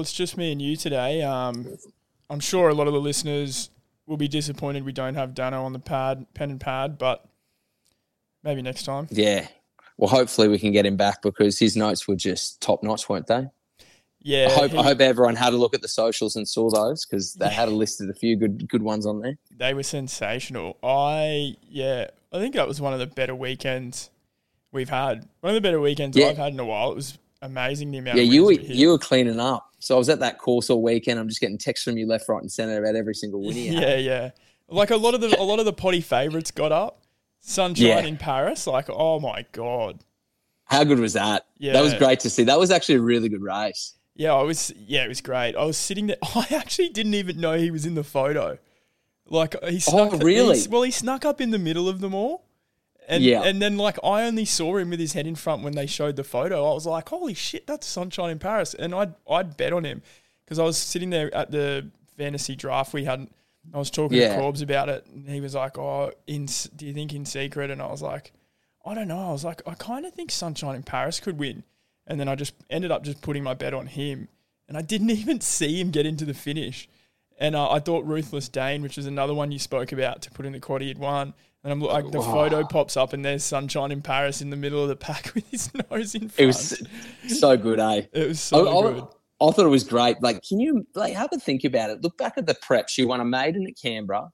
It's just me and you today. Um, I'm sure a lot of the listeners will be disappointed we don't have Dano on the pad, pen and pad, but maybe next time. Yeah. Well, hopefully we can get him back because his notes were just top notch, weren't they? Yeah, I hope he- I hope everyone had a look at the socials and saw those because they had a list of a few good good ones on there. they were sensational. I yeah, I think that was one of the better weekends we've had. One of the better weekends Yeah. I've had in a while. It was amazing the amount. Yeah, of you were wins we hit. you were cleaning up. So I was at that course all weekend. I'm just getting texts from you left, right, and centre about every single win. Yeah, yeah. Like a lot of the a lot of the potty favourites got up. Sunshine Yeah. in Paris, like oh my god. How good was that? Yeah. That was great to see. That was actually a really good race. Yeah, I was. Yeah, it was great. I was sitting there. I actually didn't even know he was in the photo. Like he oh, snuck. Oh, really? he- well, he snuck up in the middle of them all. And, Yeah. and then like I only saw him with his head in front when they showed the photo. I was like, "Holy shit, that's Sunshine in Paris!" And I'd I'd bet on him because I was sitting there at the fantasy draft we had. I was talking Yeah. to Corbs about it, and he was like, "Oh, in do you think in secret?" And I was like, "I don't know." I was like, "I kind of think Sunshine in Paris could win." And then I just ended up just putting my bet on him, and I didn't even see him get into the finish. And uh, I thought Ruthless Dame, which was another one you spoke about to put in the quad, he had won. And I'm like, the photo pops up, and there's Sunshine in Paris in the middle of the pack with his nose in front. It was so good, eh? It was so I, I- good. I thought it was great. Like, can you like have a think about it? Look back at the prep. She won a maiden at Canberra,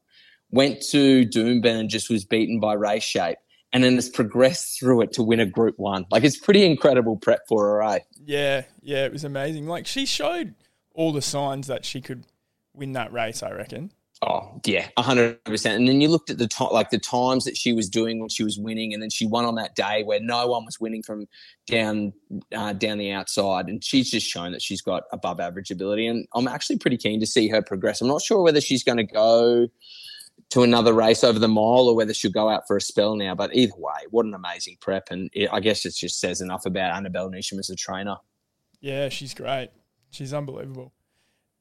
went to Doomben and just was beaten by Race Shape, and then has progressed through it to win a Group One. Like, it's pretty incredible prep for her, eh? Yeah, yeah, it was amazing. Like she showed all the signs that she could win that race. I reckon. Oh yeah, hundred percent. And then you looked at the time, like the times that she was doing when she was winning, and then she won on that day where no one was winning from down uh, down the outside, and she's just shown that she's got above average ability. And I'm actually pretty keen to see her progress. I'm not sure whether she's going to go to another race over the mile or whether she'll go out for a spell now. But either way, what an amazing prep, and it, I guess it just says enough about Annabel Neasham as a trainer. Yeah, she's great. She's unbelievable.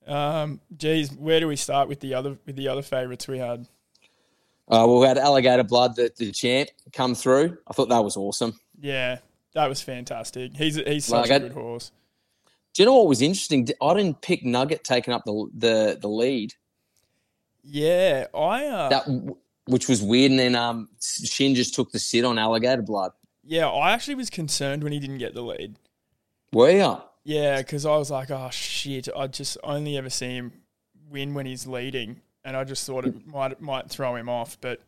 Um, geez, where do we start with the other with the other favourites we had? Uh, well, we had Alligator Blood, the, the champ, come through. I thought that was awesome. Yeah, that was fantastic. He's he's such Like, a good horse. Do you know what was interesting? I didn't pick Nugget taking up the the, the lead, Yeah, I uh, that which was weird. And then um, Shinn just took the sit on Alligator Blood. yeah, I actually was concerned when he didn't get the lead. Were you? Yeah, because I was like, oh shit, I just only ever see him win when he's leading, and I just thought it mm. might might throw him off, but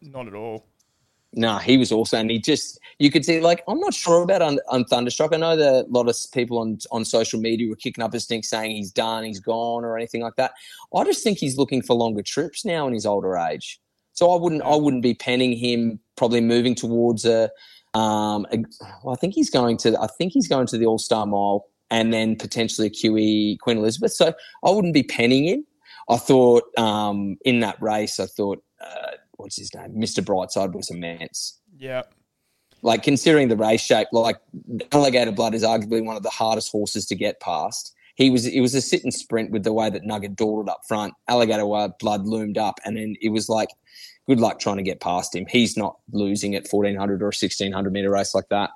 not at all. No, he was also, and he just you could see like I'm not sure about on, on Thunderstruck. I know that a lot of people on on social media were kicking up a stink saying he's done, he's gone, or anything like that. I just think he's looking for longer trips now in his older age. So I wouldn't I wouldn't be penning him probably moving towards a um well, I think he's going to I think he's going to the All Star Mile and then potentially a QE Queen Elizabeth. So I wouldn't be penning him. I thought um in that race I thought uh, what's his name Mr Brightside was immense Yeah, like considering the race shape, like Alligator Blood is arguably one of the hardest horses to get past. He was it was a sit and sprint with the way that Nugget dawdled up front. Alligator Blood loomed up, and then it was like good luck trying to get past him. He's not losing at fourteen hundred or a sixteen hundred meter race like that.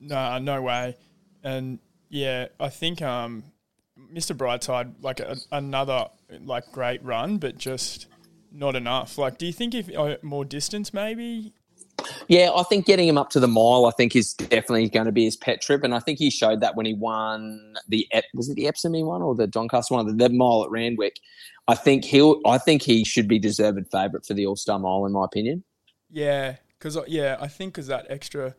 no, no way. And yeah, I think um, Mr. Brightside like a, another like great run, but just not enough. Like, do you think if uh, more distance maybe? Yeah, I think getting him up to the mile, I think is definitely going to be his pet trip, and I think he showed that when he won the was it the Epsom he won or the Doncaster one, the, the mile at Randwick. I think he'll. I think he should be deserved favourite for the All Star Mile, in my opinion. Yeah, because yeah, I think because that extra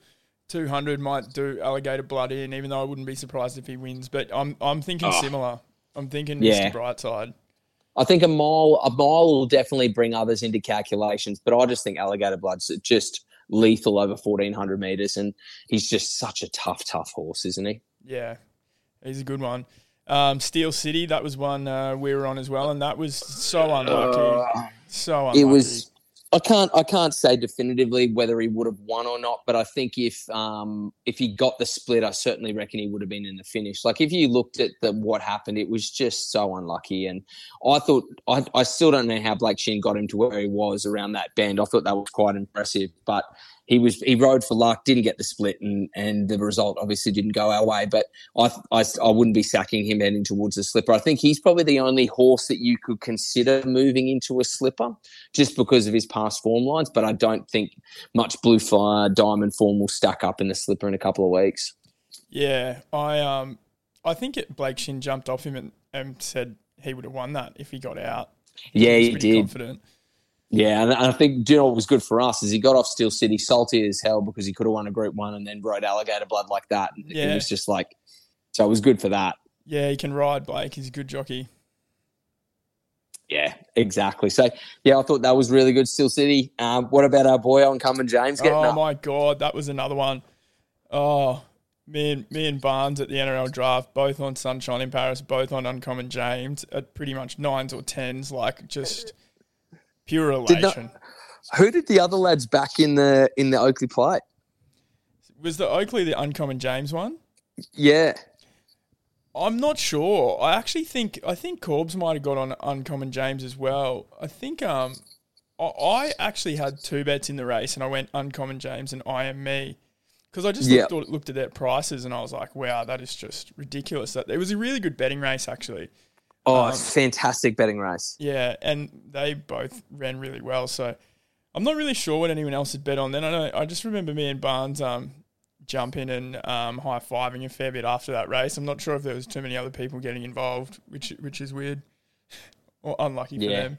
two hundred might do alligator blood in, even though I wouldn't be surprised if he wins. But I'm I'm thinking similar. I'm thinking Yeah. Mr. Brightside. I think a mile a mile will definitely bring others into calculations, but I just think Alligator Blood's just lethal over fourteen hundred meters, and he's just such a tough, tough horse, isn't he? Yeah, he's a good one. Um, Steel City, that was one uh, we were on as well, and that was so unlucky. so unlucky. Uh, it was I can't I can't say definitively whether he would have won or not, but I think if um if he got the split, I certainly reckon he would have been in the finish. Like if you looked at the what happened, it was just so unlucky. And I thought I, I still don't know how Blake Shinn got him to where he was around that bend. I thought that was quite impressive, but he was he rode for luck, didn't get the split, and and the result obviously didn't go our way. But I I, I wouldn't be sacking him heading towards a slipper. I think he's probably the only horse that you could consider moving into a slipper just because of his past form lines. But I don't think much Blue Fire Diamond form will stack up in the slipper in a couple of weeks. Yeah, I um, I think it, Blake Shinn jumped off him and, and said he would have won that if he got out. Yeah, was he did. Confident. Yeah, and I think do you know what was good for us is he got off Steel City salty as hell because he could have won a Group One and then rode Alligator Blood like that. And Yeah. It was just like, so it was good for that. Yeah, he can ride, Blake. He's a good jockey. Yeah, exactly. So yeah, I thought that was really good. Steel City. Um, what about our boy on Uncommon James getting Oh up? my god, that was another one. Oh, me and me and Barnes at the NRL draft, both on Sunshine in Paris, both on Uncommon James at pretty much nines or tens, like just pure not- Who did the other lads back in the in the Oakleigh Plate? Was the Oakleigh the Uncommon James one? Yeah, I'm not sure. I actually think I think Corbs might have got on Uncommon James as well. I think um I, I actually had two bets in the race and I went Uncommon James and I am me. Because I just Yeah. looked, looked at their prices and I was like, wow, that is just ridiculous. That it was a really good betting race actually. Oh, Um, fantastic betting race. Yeah, and they both ran really well. So I'm not really sure what anyone else had bet on. Then I know I just remember me and Barnes um, jumping and um, high fiving a fair bit after that race. I'm not sure if there was too many other people getting involved, which which is weird or unlucky for Yeah. them.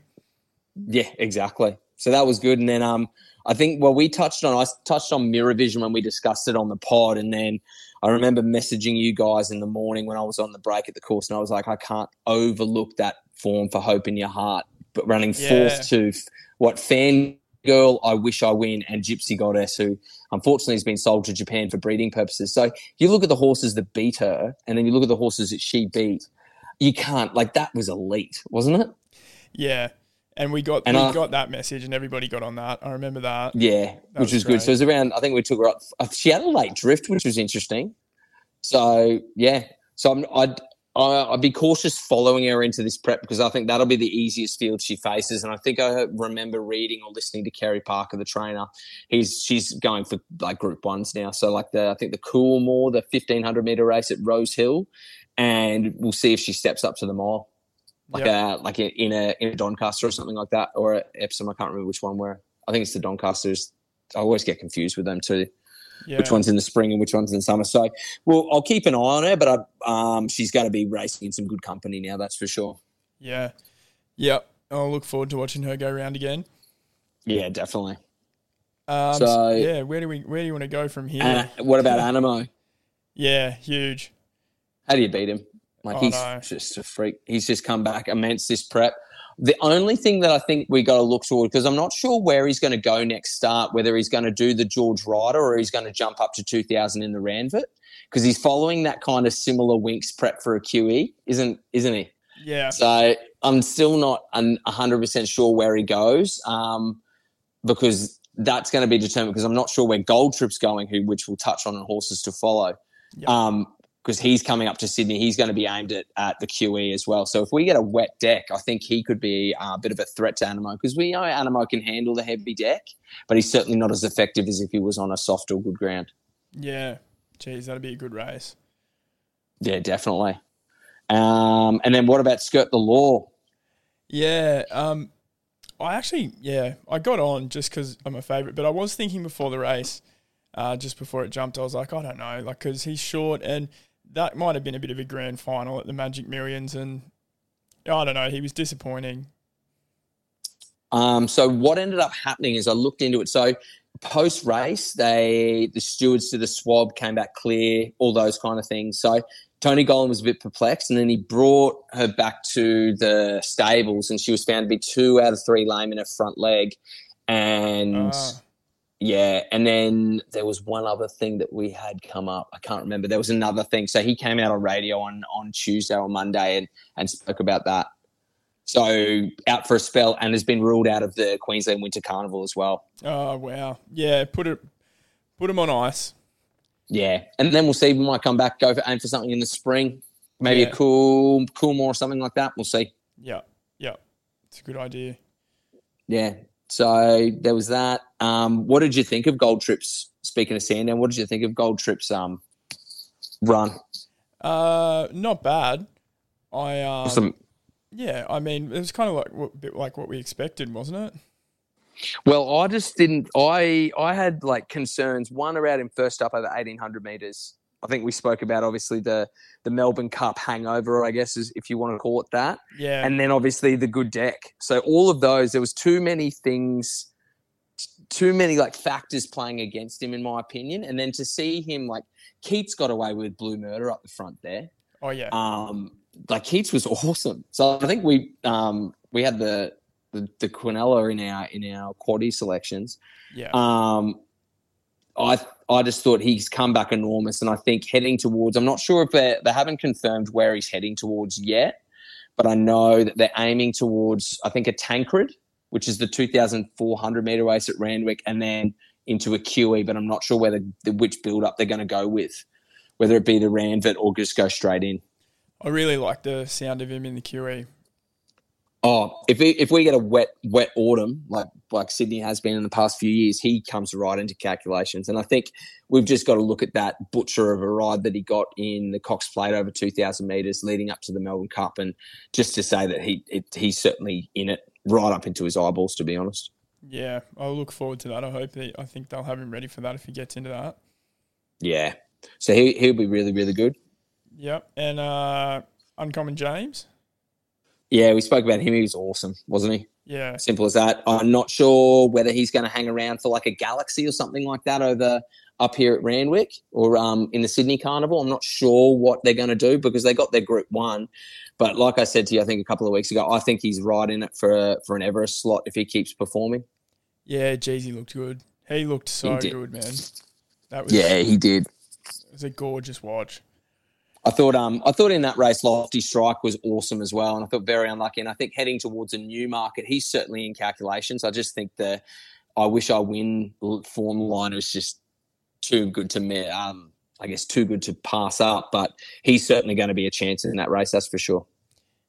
Yeah, exactly. So that was good. And then um, I think well, we touched on I touched on Mirror Vision when we discussed it on the pod, and then I remember messaging you guys in the morning when I was on the break at the course, and I was like, I can't overlook that form for hope in your heart. But running Yeah. fourth to what fan girl, I wish I win, and Gypsy Goddess, who unfortunately has been sold to Japan for breeding purposes. So you look at the horses that beat her, and then you look at the horses that she beat. You can't like that was elite, wasn't it? Yeah, and we got And we I- got that message, and everybody got on that. I remember that. Yeah, That which was was good. So it was around. I think we took her up. uh, She had a late drift, which was interesting. So yeah, so I'm, I'd I'd be cautious following her into this prep because I think that'll be the easiest field she faces. And I think I remember reading or listening to Kerry Parker, the trainer. He's she's going for like Group Ones now. So like the I think the Coolmore, the fifteen hundred meter race at Rose Hill, and we'll see if she steps up to the mile. Like Yep. a like in a in a Doncaster or something like that, or Epsom. I can't remember which one. Where I think it's the Doncasters. I always get confused with them too. Yeah. Which one's in the spring and which one's in the summer. So, well, I'll keep an eye on her, but I, um, she's going to be racing in some good company now. That's for sure. Yeah, yeah. I'll look forward to watching her go round again. Yeah, definitely. Um, So- yeah, where do we where do you want to go from here? And what about Animo? yeah, huge. How do you beat him? Like Oh, he's no. just a freak. He's just come back immense this prep. The only thing that I think we got to look toward because I'm not sure where he's going to go next start, whether he's going to do the George Ryder or he's going to jump up to 2000 in the Ranvet because he's following that kind of similar Winks prep for a QE, isn't isn't he? Yeah, So I'm still not un- 100% sure where he goes um, because that's going to be determined because I'm not sure where Gold Trip's going, who which we'll touch on in horses to follow. Yep. Um, because he's coming up to Sydney, he's going to be aimed at, at the QE as well. So if we get a wet deck, I think he could be uh, a bit of a threat to Animo because we know Animo can handle the heavy deck, but he's certainly not as effective as if he was on a soft or good ground. yeah. Geez, that'd be a good race. Yeah, definitely. Um, and then what about Skirt the Law? Yeah. Um, I actually, yeah, I got on just because I'm a favourite, but I was thinking before the race, uh, just before it jumped, I was like, I don't know, like because he's short, and that might have been a bit of a grand final at the Magic Millions, and I don't know, he was disappointing. Um, so what ended up happening is I looked into it. So post race, they the stewards did the swab, came back clear, all those kind of things. So Tony Gollan was a bit perplexed, and then he brought her back to the stables, and she was found to be two out of three lame in her front leg, and Ah. Yeah, and then there was one other thing that we had come up. I can't remember. There was another thing. So he came out on radio on on Tuesday or Monday and and spoke about that. So out for a spell and has been ruled out of the Queensland Winter Carnival as well. Oh wow, yeah. Put it, put him on ice. Yeah, and then we'll see. We might come back, go for aim for something in the spring, maybe Yeah. a cool, cool more or something like that. We'll see. Yeah, yeah. It's a good idea. Yeah. So there was that. Um, what did you think of Gold Trips? Speaking of Sandown, what did you think of Gold Trips um, run? Uh, not bad. I um, Some, yeah. I mean, it was kind of like what, bit like what we expected, wasn't it? well, I just didn't. I I had like concerns. One around him first up over eighteen hundred meters. I think we spoke about obviously the the Melbourne Cup hangover, I guess, is if you want to call it that. Yeah, and then obviously the good deck. So all of those, there was too many things, too many like factors playing against him, in my opinion. And then to see him like Keats got away with Blue Murder up the front there. oh yeah, Um, like Keats was awesome. So I think we um we had the the, the Quinella in our in our quaddy selections. yeah, Um, I I just thought he's come back enormous, and I think heading towards. I'm not sure if they haven't confirmed where he's heading towards yet, but I know that they're aiming towards. I think a Tancred, which is the 2,400 meter race at Randwick, and then into a QE. But I'm not sure whether the, which build up they're going to go with, whether it be the Ranvet or just go straight in. I really like the sound of him in the. QE. Oh, if we if we get a wet wet autumn like like Sydney has been in the past few years, he comes right into calculations. And I think we've just got to look at that butcher of a ride that he got in the Cox Plate over two thousand meters leading up to the Melbourne Cup, and just to say that he it, he's certainly in it right up into his eyeballs. To be honest, Yeah, I look forward to that. I hope that I think they'll have him ready for that if he gets into that. yeah. So he he'll be really really good. Yep, and uh, Uncommon James. Yeah, we spoke about him. He was awesome, wasn't he? Yeah, Simple as that. I'm not sure whether he's going to hang around for like a Galaxy or something like that over up here at Randwick or um, in the Sydney Carnival. I'm not sure what they're going to do because they got their Group One. But like I said to you, I think a couple of weeks ago, I think he's right in it for a, for an Everest slot if he keeps performing. yeah. Jeezy looked good. He looked so He good, man. That was yeah, he did. It was a gorgeous watch. I thought um I thought in that race Lofty Strike was awesome as well, and I thought very unlucky. And I think heading towards a Newmarket, he's certainly in calculations. I just think the I wish I win form line is just too good to me. Um, I guess too good to pass up, but he's certainly going to be a chance in that race. That's for sure.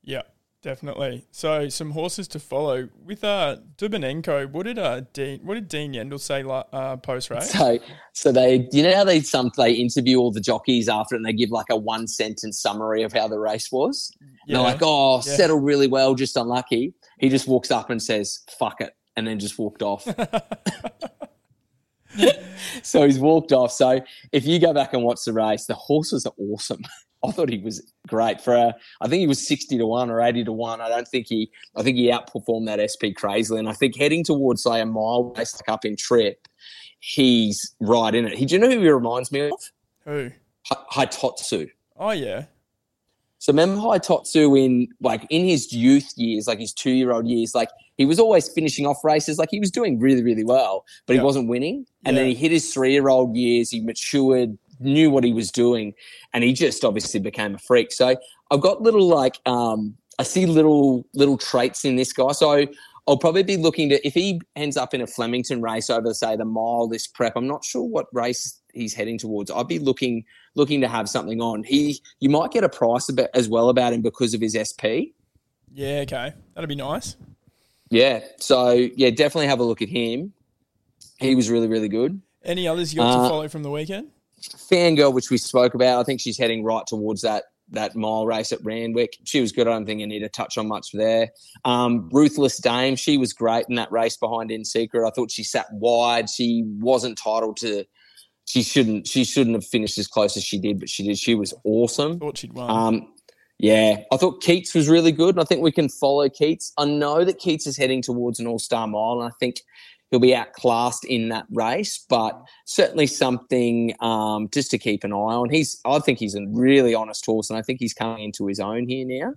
Yeah, definitely. So some horses to follow with uh Dubinenko. What did uh Dean? What did Dean Yendall say uh, post race? So, so they, you know how they some they interview all the jockeys after, and they give like a one sentence summary of how the race was. And they're like, "Oh, Yeah. settled really well, just unlucky." He just walks up and says, "Fuck it," and then just walked off. so he's walked off. So if you go back and watch the race, the horses are awesome. I thought he was great for a. I think he was sixty to one or eighty to one. I don't think he. I think he outperformed that SP crazily, and I think heading towards say a mile race like up in Trip, he's right in it. He, do you know who he reminds me of? Who? Hi- Hitotsu. Oh yeah, So remember Hitotsu in like in his youth years, like his two year old years, like he was always finishing off races, like he was doing really, really well, but Yeah. he wasn't winning. And then he hit his three year old years, he matured, knew what he was doing, and he just obviously became a freak. So I've got little like um I see little little traits in this guy. So I'll probably be looking to if he ends up in a Flemington race over say the mile this prep. I'm not sure what race he's heading towards. I'd be looking looking to have something on. He you might get a price a bit as well about him because of his SP. yeah. Okay, that'd be nice. Yeah. So yeah, definitely have a look at him. He was really, really good. Any others you got Uh, to follow from the weekend? Fangirl, which we spoke about, I think she's heading right towards that that mile race at Randwick. She was good. I don't think you need to touch on much there. Um, Ruthless Dame, she was great in that race behind In Secret. I thought she sat wide. She wasn't titled to. She shouldn't. She shouldn't have finished as close as she did, but she did. She was awesome. Thought she'd won. Um, yeah, I thought Keats was really good, and I think we can follow Keats. I know that Keats is heading towards an All Star Mile, and I think he'll be outclassed in that race, but certainly something um, just to keep an eye on. He's, I think he's a really honest horse, and I think he's coming into his own here now.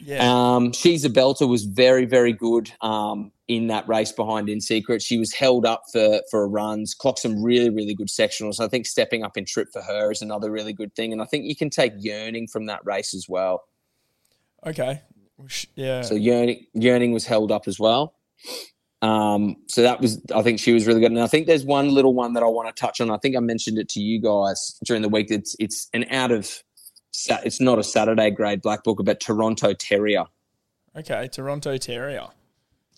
Yeah. Um, she's a belter was very very good um, in that race behind in secret. She was held up for for runs, clocked some really really good sectionals. I think stepping up in trip for her is another really good thing, and I think you can take yearning from that race as well. okay. Yeah. So yearning yearning was held up as well. Um, so that was I think she was really good, and I think there's one little one that I want to touch on. I think I mentioned it to you guys during the week. It's it's an out of it's not a Saturday grade black booker, but Toronto Terrier. okay. Toronto Terrier.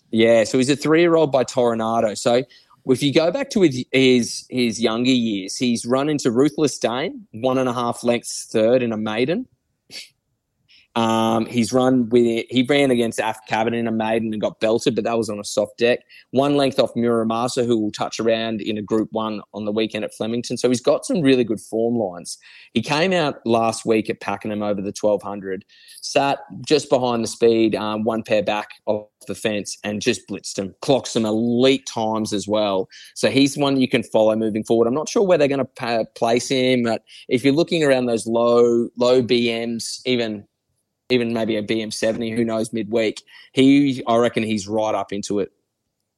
Yeah, so he's a three-year-old by Toronado. So if you go back to his, his his younger years, he's run into Ruthless Dame, one and a half lengths third in a maiden. Um, he's run with he ran against Af Cabin in a maiden and got belted, but that was on a soft deck. One length off Muramasa, who will touch around in a Group One on the weekend at Flemington. So he's got some really good form lines. He came out last week at Pakenham over the twelve hundred, sat just behind the speed, um, one pair back off the fence, and just blitzed him. Clocked some elite times as well. So he's one you can follow moving forward. I'm not sure where they're going to place him, but if you're looking around those low low BMs, even even maybe a BM seventy, who knows midweek, he I reckon he's right up into it.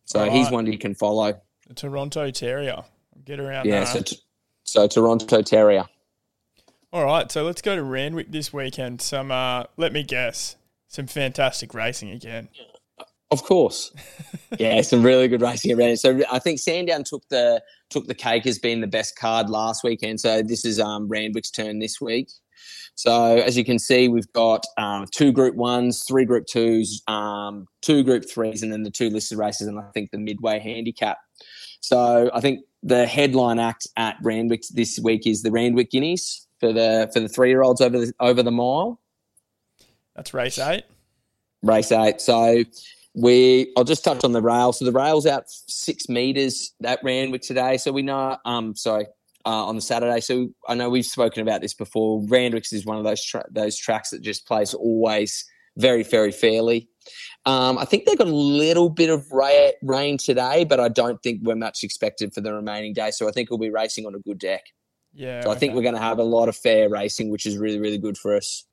So he's one you can follow. The Toronto Terrier. Get around Yeah, that. so t- so Toronto Terrier. All right, so let's go to Randwick this weekend. Some, uh, let me guess, some fantastic racing again. Of course. yeah, some really good racing around. So I think Sandown took the took the cake as being the best card last weekend. So this is um, Randwick's turn this week. So as you can see, we've got um, two Group Ones, three Group Twos, um, two Group Threes, and then the two listed races, and I think the Midway Handicap. So I think the headline act at Randwick this week is the Randwick Guineas for the for the three year olds over the over the mile That's race eight. race eight. So we, I'll just touch on the rail. So the rail's out six meters at Randwick today. So we know, um, sorry, uh, on the Saturday. So I know we've spoken about this before. Randwick's is one of those tra- those tracks that just plays always very very fairly. Um, I think they got a little bit of ra- rain today, but I don't think we're much expected for the remaining day. So I think we'll be racing on a good deck. Yeah. So I think we're going to have a lot of fair racing, which is really really good for us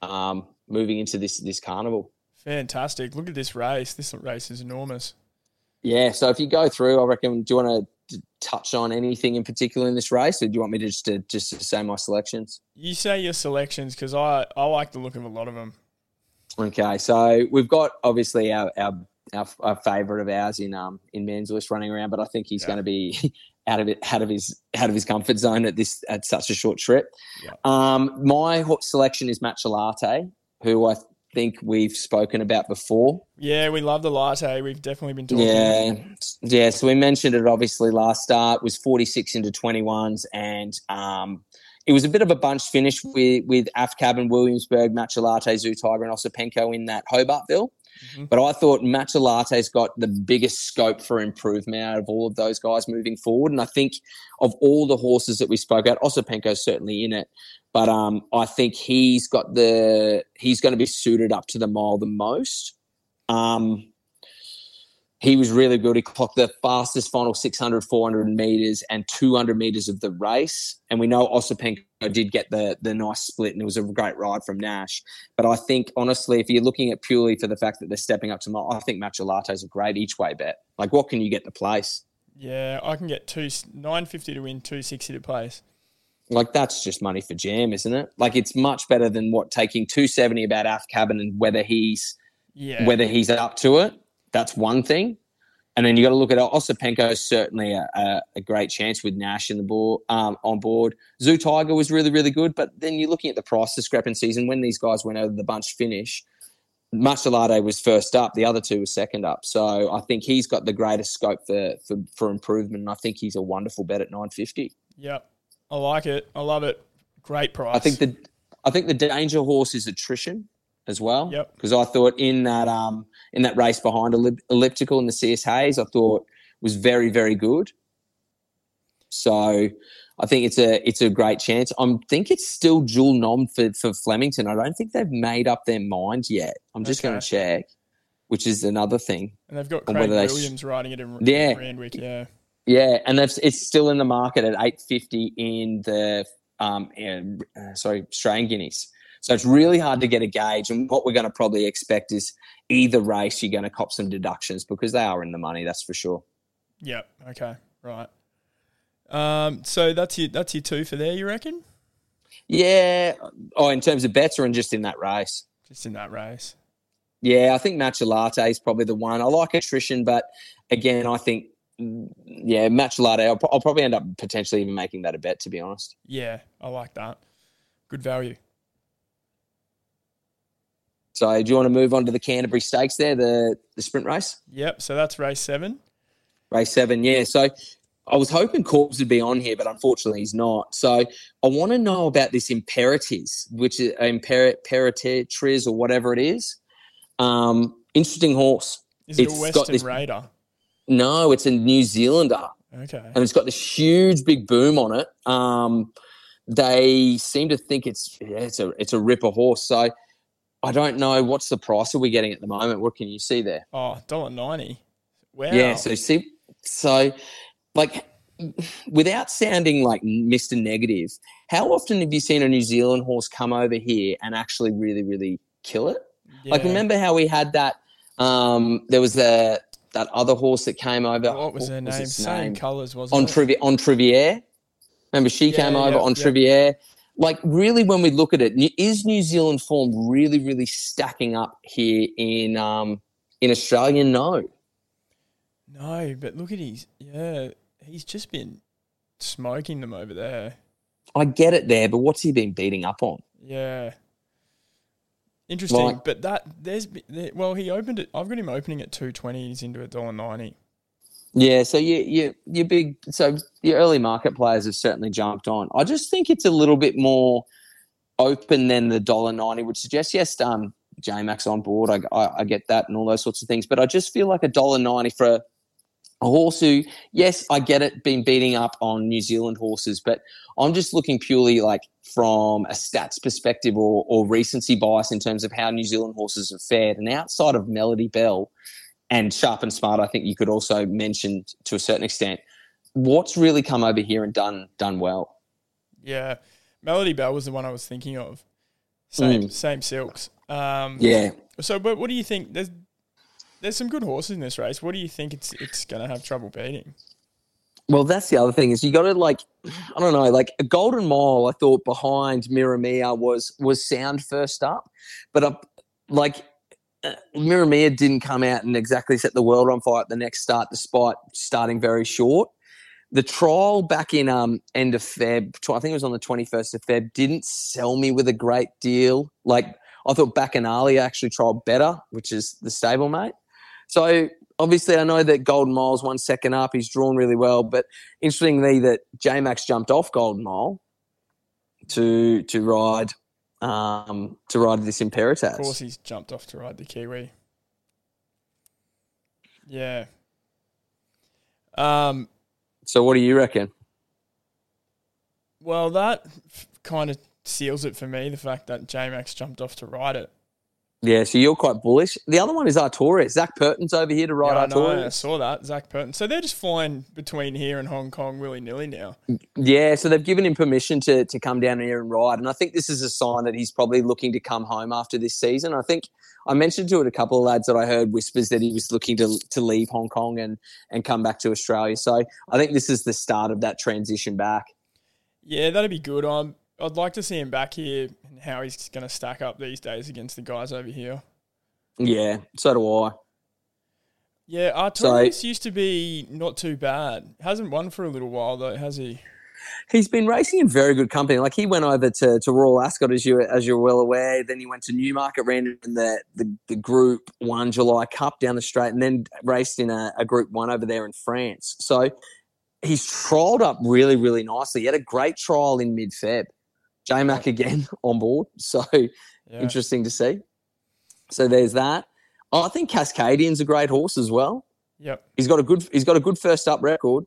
um, moving into this this carnival. Fantastic. Look at this race. This race is enormous. Yeah, so if you go through, I reckon. Do you want to touch on anything in particular in this race, or do you want me to just to just to say my selections? You say your selections because I, I like the look of a lot of them. Okay, so we've got obviously our our, our, our favourite of ours in um in Manslewis running around, but I think he's Yeah. going to be out of it out of his out of his comfort zone at this at such a short trip. Yeah. Um, my selection is Matcha Latte, who I think we've spoken about before. Yeah, we love the latte. We've definitely been talking. Yeah, yeah. So we mentioned it obviously last start was forty six into twenty ones, and um, it was a bit of a bunch finish with with Afcab and Williamsburg, Matcha Latte, Zoo Tiger, and Osipenko in that Hobartville. Mhm. But I thought Matcha Latte's got the biggest scope for improvement out of all of those guys moving forward. And I think of all the horses that we spoke about, Osipenko's certainly in it. But um, I think he's got the he's going to be suited up to the mile the most. Um, he was really good. He clocked the fastest final 600, 400 meters and 200 meters of the race. And we know Osipenko did get the the nice split, and it was a great ride from Nash. But I think honestly, if you're looking at purely for the fact that they're stepping up to I think Matcha Latte is a great each way bet. Like, what can you get the place? Yeah, I can get two nine fifty to win, two sixty to place. Like that's just money for jam, isn't it? Like it's much better than what taking 270 about Af Cabin and whether he's Yeah, whether he's up to it. That's one thing. And then you got to look at Osipenko certainly a, a, a great chance with Nash in the board um, on board. Zoo Tiger was really really good, but then you're looking at the price discrepancies and when these guys went over the bunch finish, Matcha Latte was first up, the other two were second up. So I think he's got the greatest scope for for, for improvement. And I think he's a wonderful bet at 950. Yep, I like it. I love it. Great price. I think the I think the danger horse is attrition as well. Yep. Because I thought in that um in that race behind Ellip- elliptical in the CS Hayes, I thought was very very good. So I think it's a it's a great chance. I think it's still dual nom for for Flemington. I don't think they've made up their minds yet. I'm just going to check, which is another thing. and they've got Craig whether they s- Williams riding it in Yeah. Randwick. Yeah, Yeah, and that's it's still in the market at eight fifty in the um uh, sorry Australian guineas. So it's really hard to get a gauge. And what we're going to probably expect is either race, you're going to cop some deductions because they are in the money, that's for sure. Yep. Okay. Right. Um, so that's your that's your two for there, you reckon? Yeah. Oh, in terms of bets or in just in that race? Just in that race. Yeah, I think Matcha Latte is probably the one. I like attrition, but again, I think, mm, yeah, Matcha Latte, I'll, I'll probably end up potentially even making that a bet, to be honest. Yeah, I like that. Good value. So do you want to move on to the Canterbury Stakes there, the, the sprint race? Yep. So that's race seven. Race seven, yeah. So I was hoping Corbs would be on here, but unfortunately he's not. So I want to know about this Imperatriz, which is Imper- Imperatriz or whatever it is. Um, interesting horse. Is it It's a got Western this- Raider? No, it's a New Zealander. Okay. and it's got this huge big boom on it. Um, they seem to think it's yeah, it's a it's a ripper horse. So I don't know what's the price are we getting at the moment. What can you see there? Oh, dollar ninety. Wow. Yeah. So see, so like without sounding like Mister Negative, how often have you seen a New Zealand horse come over here and actually really really kill it? Like remember how we had that? Um, there was the that other horse that came over. what was her name? its Same colours, wasn't on it? Trivi- on Trivier. Remember, she Yeah, came over yeah, on yeah. Trivier. Like, really, when we look at it, is New- Zealand form really, really stacking up here in um, in Australia? No. No, but look at his. Yeah, he's just been smoking them over there. I get it there, but what's he been beating up on? Yeah. Interesting, Like- but that there's there, well, he opened it. I've got him opening at two twenty. He's into a dollar ninety. Yeah, so you you you big so your early market players have certainly jumped on. I just think it's a little bit more open than the dollar ninety would suggest. Yes, um, J Max on board, I, I I get that and all those sorts of things, but I just feel like a dollar ninety for a, a horse who, yes, I get it, been beating up on New Zealand horses, but I'm just looking purely like from a stats perspective or or recency bias in terms of how New Zealand horses have fared, and outside of Melody Belle and Sharp and Smart, I think you could also mention to a certain extent. What's really come over here and done done well? Yeah, Melody Belle was the one I was thinking of. Same Mm. same silks. Um, Yeah, So, but what do you think? There's there's some good horses in this race. What do you think it's it's going to have trouble beating? Well, that's the other thing is you got to like, I don't know, like a Golden Mile. I thought behind Miramia was was sound first up, but up like uh, Miramia didn't come out and exactly set the world on fire at the next start, despite starting very short. The trial back in um end of Feb, I think it was on the twenty first of Feb, didn't sell me with a great deal. Like I thought Bacchanali actually trialed better, which is the stablemate. So obviously, I know that Golden Mile's one second up. He's drawn really well, but interestingly, that J Max jumped off Golden Mile to to ride um, to ride this Imperatriz. Of course, he's jumped off to ride the Kiwi. Yeah. Um. So, what do you reckon? Well, that kind of seals it for me. The fact that J Max jumped off to ride it. Yeah, so you're quite bullish. The other one is Artorias. Zac Purton's over here to ride yeah, I. I saw that Zac Purton. So they're just flying between here and Hong Kong willy nilly now. Yeah, so they've given him permission to to come down here and ride, and I think this is a sign that he's probably looking to come home after this season. I think I mentioned to it a couple of lads that I heard whispers that he was looking to to leave Hong Kong and and come back to Australia. So I think this is the start of that transition back. Yeah, that'd be good. I'm, I'd like to see him back here and how he's going to stack up these days against the guys over here. Yeah, so do I. Yeah, Artorias used to be not too bad. Hasn't won for a little while though, has he? He's been racing in very good company. Like he went over to, to Royal Ascot, as you as you're well aware. Then he went to Newmarket, ran in the, the, the Group One July Cup down the straight, and then raced in a, a Group One over there in France. So he's trialled up really, really nicely. He had a great trial in mid Feb. J Mac again on board. So Yeah. interesting to see. So there's that. I think Cascadian's a great horse as well. Yep, He's got a good he's got a good first up record.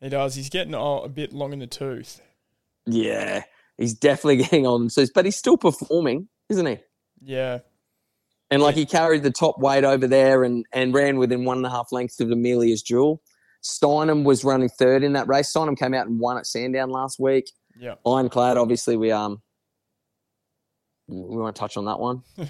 he does. He's getting oh, a bit long in the tooth. Yeah, he's definitely getting on. So, but he's still performing, isn't he? Yeah, And like he carried the top weight over there and and ran within one and a half lengths of Amelia's Jewel. Steinem was running third in that race. Steinem came out and won at Sandown last week. Yeah. Ironclad, obviously, we um we won't touch on that one.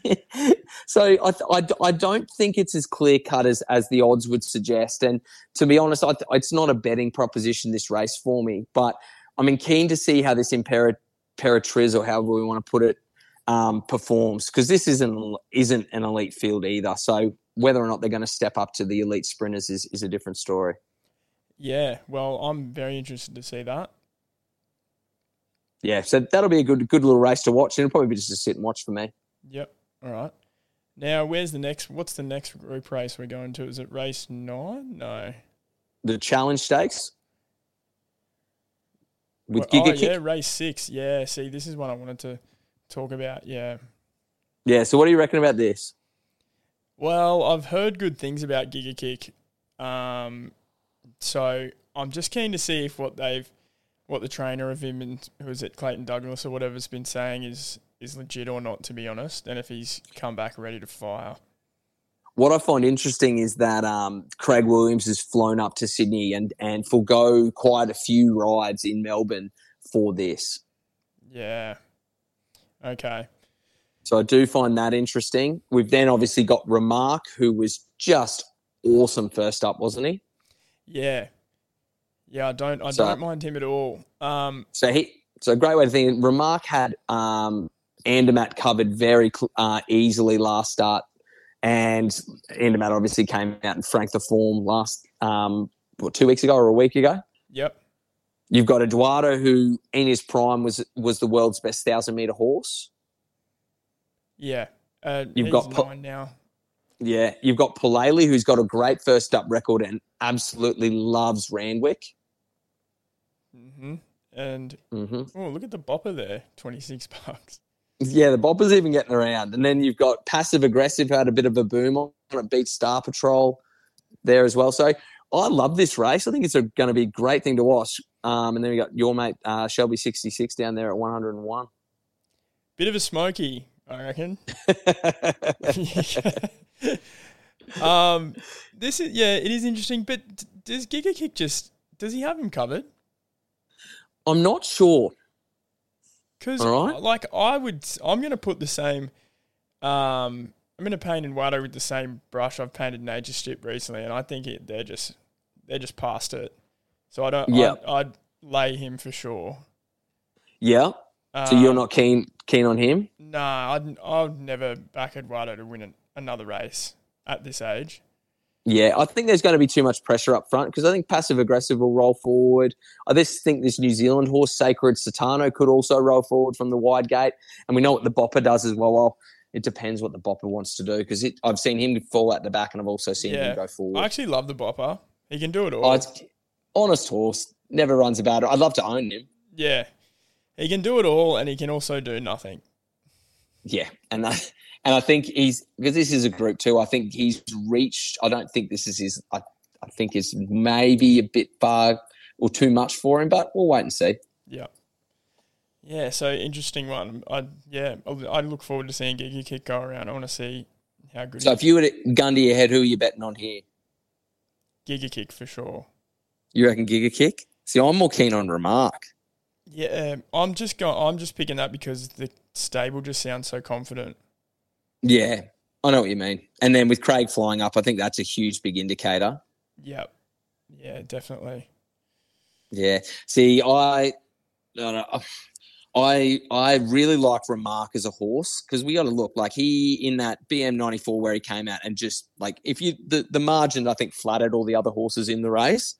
so I, th- I, d- I don't think it's as clear cut as, as the odds would suggest. And to be honest, I th- it's not a betting proposition this race for me. But I'm keen to see how this Impera- Imperatriz or however we want to put it um, performs because this isn't isn't an elite field either. So whether or not they're going to step up to the elite sprinters is, is a different story. Yeah, well, I'm very interested to see that. Yeah, so that'll be a good good little race to watch. It'll probably be just a sit and watch for me. Yep. All right. Now, where's the next? What's the next group race we're going to? Is it race nine? No. The challenge stakes with Well, Giga oh, Kick. yeah, race six. Yeah. See, this is what I wanted to talk about. Yeah. Yeah. So what do you reckon about this? Well, I've heard good things about Giga Kick. Um, so I'm just keen to see if what they've, what the trainer of him and who is it, Clayton Douglas or whatever's been saying is is legit or not. To be honest, and if he's come back ready to fire. What I find interesting is that um, Craig Williams has flown up to Sydney and and forego quite a few rides in Melbourne for this. Yeah. Okay. So I do find that interesting. We've then obviously got Remark, who was just awesome first up, wasn't he? Yeah. Yeah, I don't I So- don't mind him at all. Um So he, so a great way to think. Remark had um, Andermatt covered very uh, easily last start, and Andermatt obviously came out and franked the form last um, what two weeks ago or a week ago. yep. You've got Eduardo, who in his prime was was the world's best thousand meter horse. Yeah. Uh You've he's got nine now. Yeah, you've got Palele, who's got a great first up record and absolutely loves Randwick. Hmm And hmm oh look at the bopper there. Twenty six bucks. Yeah, the bopper's even getting around. And then you've got passive aggressive, had a bit of a boom on it, beat Star Patrol there as well. So I love this race. I think it's going to be a great thing to watch. Um, and then we got your mate uh, Shelby sixty six down there at one hundred and one. Bit of a smoky, I reckon. um, this is yeah, it is interesting. But does Giga Kick just does he have him covered? I'm not sure. Because right. like I would, I'm going to put the same. Um, I'm going to paint Eduardo with the same brush I've painted Nature Strip recently, and I think it, they're just they're just past it. So I don't. Yeah. I'd, I'd lay him for sure. Yeah. So you're Um, not keen keen on him? Nah, I'd I'd never back Eduardo to win an, another race at this age. Yeah, I think there's going to be too much pressure up front because I think passive aggressive will roll forward. I just think this New Zealand horse, Sacred Satano, could also roll forward from the wide gate. And we know what the Bopper does as well. Well, it depends what the Bopper wants to do because I've seen him fall out the back and I've also seen Yeah. him go forward. I actually love the bopper. He can do it all. Oh, it's honest horse, never runs about it. I'd love to own him. yeah, he can do it all, and he can also do nothing. Yeah, and I, and I think he's because this is a group too. I think he's reached. I don't think this is his. I, I think is maybe a bit far or too much for him, but we'll wait and see. Yeah. Yeah, so interesting one. I yeah, I look forward to seeing Giga Kick go around. I want to see how good So if you were to gun to your head, who are you betting on here? Giga Kick for sure. You reckon Giga Kick? See, I'm more keen on Remark. Yeah, um, I'm just going. I'm just picking that because the stable just sounds so confident. Yeah, I know what you mean. And then with Craig flying up, I think that's a huge big indicator. Yep. Yeah, definitely. Yeah. See, I, no, I, I really like Remark as a horse because we got to look like he in that BM ninety four where he came out and just like if you the the margin I think flattered all the other horses in the race,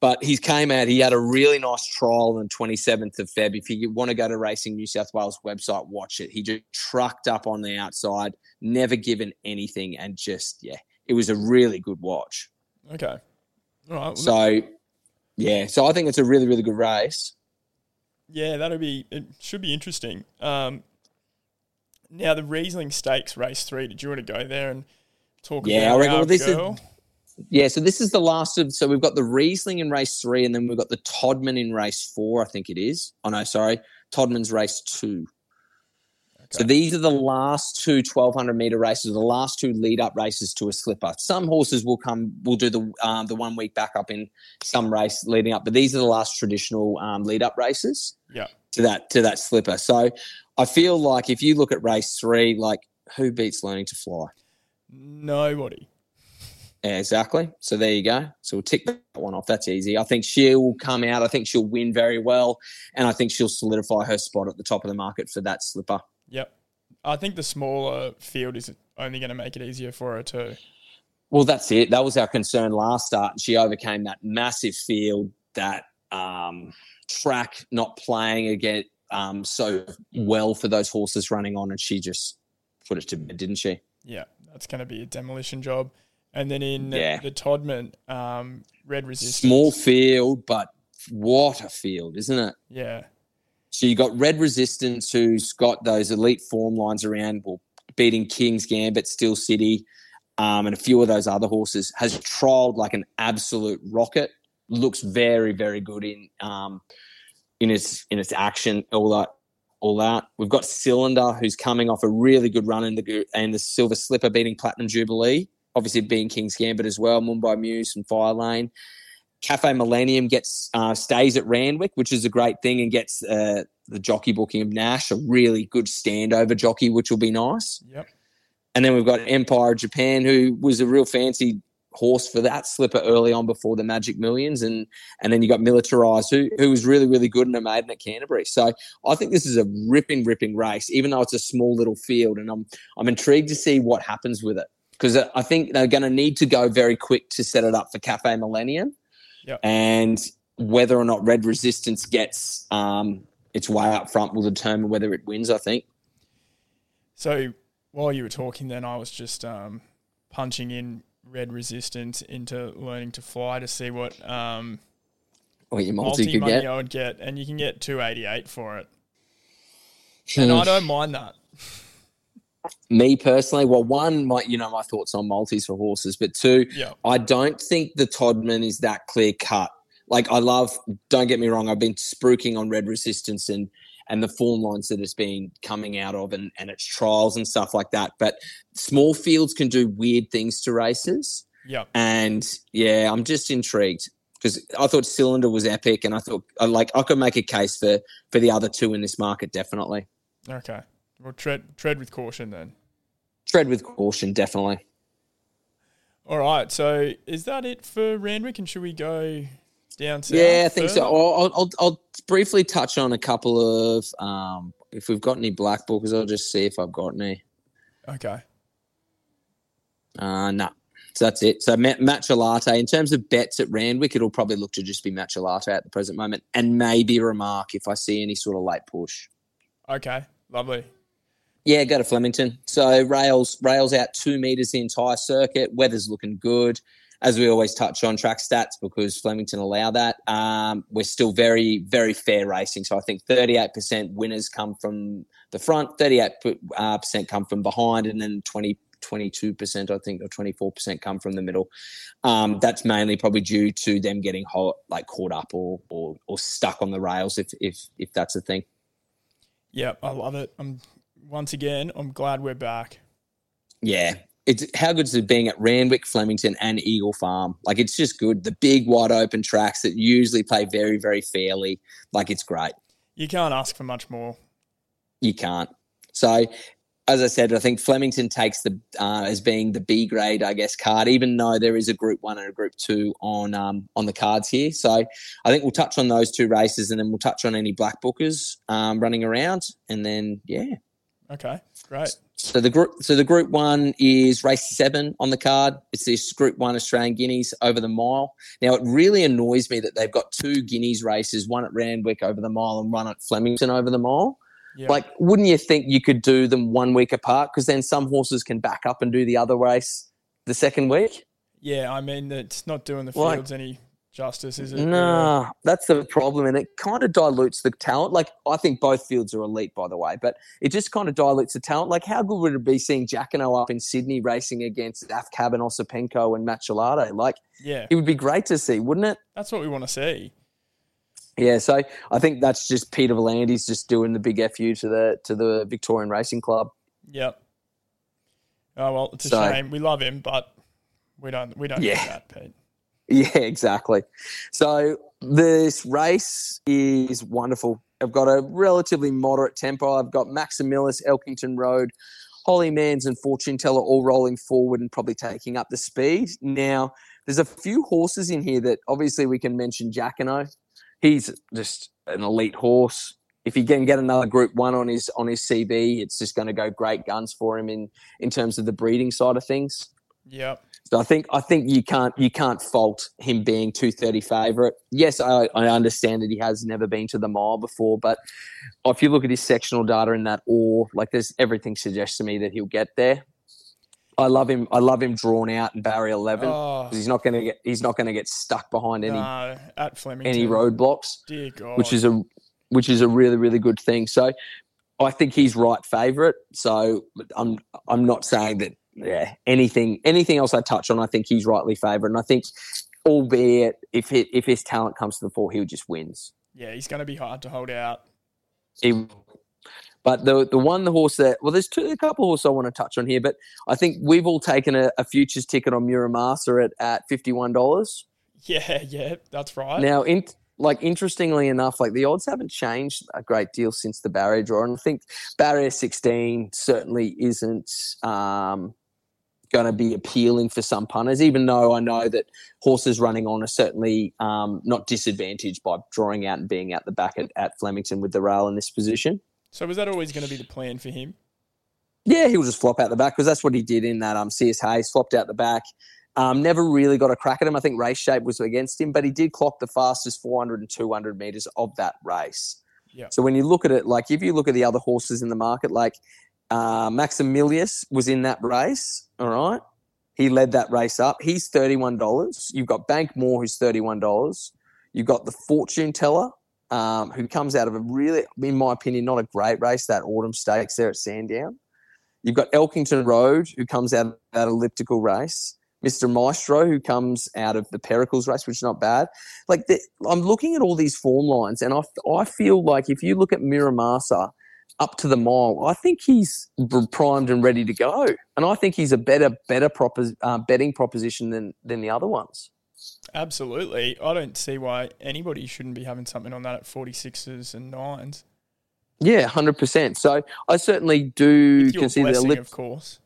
but he came out. He had a really nice trial on twenty seventh of Feb. If you want to go to Racing New South Wales website, watch it. He just trucked up on the outside, never given anything, and just yeah, it was a really good watch. Okay. All right. So yeah, so I think it's a really really good race. Yeah, that'll be. It should be interesting. Um, now the Riesling Stakes race three. Did you want to go there and talk Yeah, about I reckon our well, this is- girl? Yeah, so this is the last of. So we've got the Riesling in race three, and then we've got the Todman in race four. I think it is. Oh no, sorry, Todman's race two. So these are the last two 1200 meter races, the last two lead up races to a slipper. Some horses will come, will do the um, the one week back up in some race leading up, but these are the last traditional um, lead up races Yeah. to that to that slipper. So I feel like if you look at race three, like who beats learning to fly? Nobody. Yeah, exactly. So there you go. So we'll tick that one off. That's easy. I think she'll come out. I think she'll win very well, and I think she'll solidify her spot at the top of the market for that slipper. Yep. I think the smaller field is only going to make it easier for her too. Well, that's it. That was our concern last start. She overcame that massive field, that um, track not playing again um, so well for those horses running on, and she just put it to bed, didn't she? Yeah, that's going to be a demolition job. And then in Yeah. the Todman, um, Red Resistance. Small field, but what a field, isn't it? Yeah. So you got Red Resistance, who's got those elite form lines around, well, beating King's Gambit, Steel City, um, and a few of those other horses. Has trialled like an absolute rocket. Looks very, very good in um, in its in its action. All that, all that. We've got Cylinder, who's coming off a really good run in the and the Silver Slipper beating Platinum Jubilee. Obviously, being King's Gambit as well. Mumbai Muse and Fire Lane. Cafe Millennium gets uh, stays at Randwick, which is a great thing, and gets uh, the jockey booking of Nash, a really good standover jockey, which will be nice. Yep. And then we've got Empire Japan, who was a real fancy horse for that slipper early on before the Magic Millions, and and then you got Militarized, who who was really really good in a maiden at Canterbury. So I think this is a ripping ripping race, even though it's a small little field, and I'm I'm intrigued to see what happens with it because I think they're going to need to go very quick to set it up for Cafe Millennium, Yep. and whether or not Red Resistance gets um, its way up front will determine whether it wins. I think. So while you were talking, then I was just um, punching in Red Resistance into learning to fly to see what um, What your multi, multi money get. I would get, and you can get two eighty eight for it, and I don't mind that. Me personally, well, one, my you know my thoughts on multis for horses, but two, Yeah. I don't think the Todman is that clear cut. Like I love, don't get me wrong, I've been spruiking on Red Resistance and and the form lines that it's been coming out of and, and its trials and stuff like that. But small fields can do weird things to races. Yep. And yeah, I'm just intrigued because I thought Cylinder was epic, and I thought uh, like I could make a case for for the other two in this market definitely. Okay. Well, tread tread with caution then. Tread with caution, definitely. All right. So is that it for Randwick, and should we go down south? Yeah, I think so. I'll, I'll, I'll briefly touch on a couple of um, if we've got any black bookers. I'll just see if I've got any. Okay. Uh, no. So that's it. So Ma- Matcha Latte, in terms of bets at Randwick, it'll probably look to just be Matcha Latte at the present moment, and maybe Remark if I see any sort of late push. Okay. Lovely. Yeah, go to Flemington. So rails rails out two meters the entire circuit. Weather's looking good. As we always touch on track stats because Flemington allow that. Um, we're still very very fair racing. So I think 38% winners come from the front, 38% uh, come from behind, and then 20 22% I think or 24% come from the middle. Um, that's mainly probably due to them getting hot, like caught up or, or or stuck on the rails if if if that's a thing. Yep. I love it. I'm once again. I'm glad we're back. Yeah. It's how good is it being at Randwick, Flemington, and Eagle Farm? Like it's just good. The big wide open tracks that usually play very, very fairly. Like it's great. You can't ask for much more. You can't. So as I said, I think Flemington takes the uh, as being the B grade, I guess, card, even though there is a Group One and a Group Two on um, on the cards here. So I think we'll touch on those two races, and then we'll touch on any black bookers um, running around, and then yeah, Okay. Great. So the group, so the Group One is race seven on the card. It's this Group One Australian Guineas over the mile. Now it really annoys me that they've got two Guineas races, one at Randwick over the mile and one at Flemington over the mile. Yeah. Like, wouldn't you think you could do them one week apart? Because then some horses can back up and do the other race the second week. yeah. I mean, it's not doing the Like- fields any justice, is it? Nah, that's the problem, and it kind of dilutes the talent. Like I think both fields are elite, by the way, but it just kind of dilutes the talent. Like how good would it be seeing Jacquino up in Sydney racing against Afcab and Osipenko and Machelado? Like Yeah. it would be great to see, wouldn't it? That's what we want to see. Yeah, so I think that's just Peter V'landys's just doing the big fu to the to the Victorian Racing Club. Yep. Oh well, it's a So- shame. We love him, but we don't. We don't Yeah. need that, Pete. Yeah, exactly. So this race is wonderful. I've got a relatively moderate tempo. I've got Maximilius, Elkington Road, Holy Mans, and Fortune Teller all rolling forward and probably taking up the speed. Now, there's a few horses in here that obviously we can mention Jacquino. He's just an elite horse. If he can get another Group One on his on his CB, it's just going to go great guns for him in in terms of the breeding side of things. Yep. So I think I think you can't you can't fault him being two thirty favourite. Yes, I, I understand that he has never been to the mile before, but if you look at his sectional data in that or like there's everything suggests to me that he'll get there. I love him. I love him drawn out in barrier eleven. Oh. because he's not going to get he's not going to get stuck behind any no, at Flemington. any roadblocks, Dear God. which is a which is a really really good thing. So I think he's right favourite. So I'm I'm not saying that yeah anything anything else I touch on. I think he's rightly favourite, and I think albeit if it, if his talent comes to the fore, he'll just wins. yeah, he's going to be hard to hold out. He, but the the one the horse that well, there's two a couple of horses I want to touch on here, but I think we've all taken a, a futures ticket on Muramasa at at fifty one dollars. Yeah, yeah, that's right. Now, in like interestingly enough, like the odds haven't changed a great deal since the barrier draw, and I think barrier sixteen certainly isn't um, going to be appealing for some punters. Even though I know that horses running on are certainly um, not disadvantaged by drawing out and being out the back at, at Flemington with the rail in this position. so was that always going to be the plan for him? Yeah, he'll just flop out the back because that's what he did in that um CS Hayes, flopped out the back. Um, never really got a crack at him. I think race shape was against him, but he did clock the fastest 400 and 200 meters of that race. Yeah. So when you look at it, like if you look at the other horses in the market, like uh, Maximilius was in that race, all right? He led that race up. He's $31. You've got Bank Moore, who's $31. You've got the Fortune Teller, um, who comes out of a really, in my opinion, not a great race, that Autumn Stakes there at Sandown. You've got Elkington Road, who comes out of that elliptical race. Mr. Maestro, who comes out of the Pericles race, which is not bad. Like the, I'm looking at all these form lines, and I, I feel like if you look at Muramasa up to the mile, I think he's primed and ready to go, and I think he's a better better propos- uh, betting proposition than than the other ones. Absolutely. I don't see why anybody shouldn't be having something on that at 46s and 9s. Yeah, hundred percent. So I certainly do consider the blessing, ellip- of course.